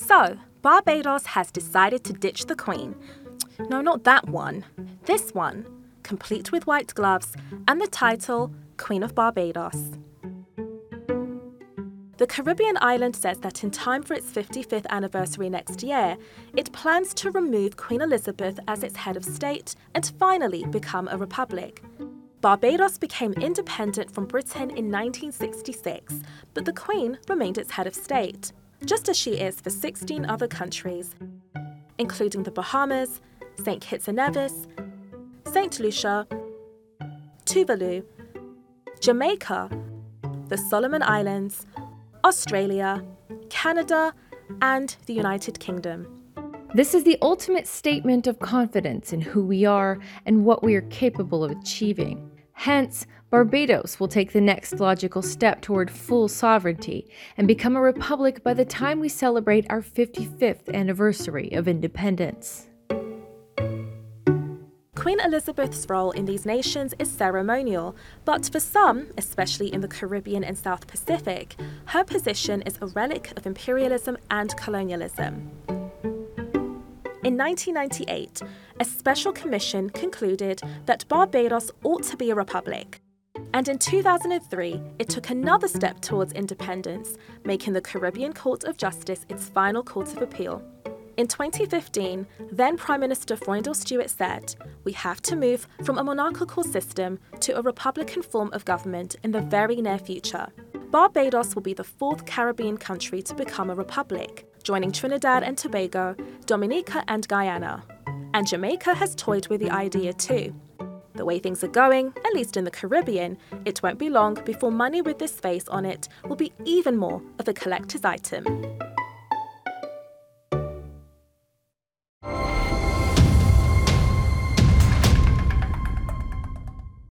So, Barbados has decided to ditch the Queen. No, not that one. This one, complete with white gloves and the title Queen of Barbados. The Caribbean island says that in time for its 55th anniversary next year, it plans to remove Queen Elizabeth as its head of state and finally become a republic. Barbados became independent from Britain in 1966, but the Queen remained its head of state, just as she is for 16 other countries, including the Bahamas, St. Kitts and Nevis, St. Lucia, Tuvalu, Jamaica, the Solomon Islands, Australia, Canada, and the United Kingdom. This is the ultimate statement of confidence in who we are and what we are capable of achieving. Hence, Barbados will take the next logical step toward full sovereignty and become a republic by the time we celebrate our 55th anniversary of independence. Queen Elizabeth's role in these nations is ceremonial, but for some, especially in the Caribbean and South Pacific, her position is a relic of imperialism and colonialism. In 1998, a special commission concluded that Barbados ought to be a republic. And in 2003, it took another step towards independence, making the Caribbean Court of Justice its final court of appeal. In 2015, then Prime Minister Freundel Stuart said, We have to move from a monarchical system to a republican form of government in the very near future. Barbados will be the fourth Caribbean country to become a republic, joining Trinidad and Tobago, Dominica, and Guyana. And Jamaica has toyed with the idea too. The way things are going, at least in the Caribbean, it won't be long before money with this face on it will be even more of a collector's item.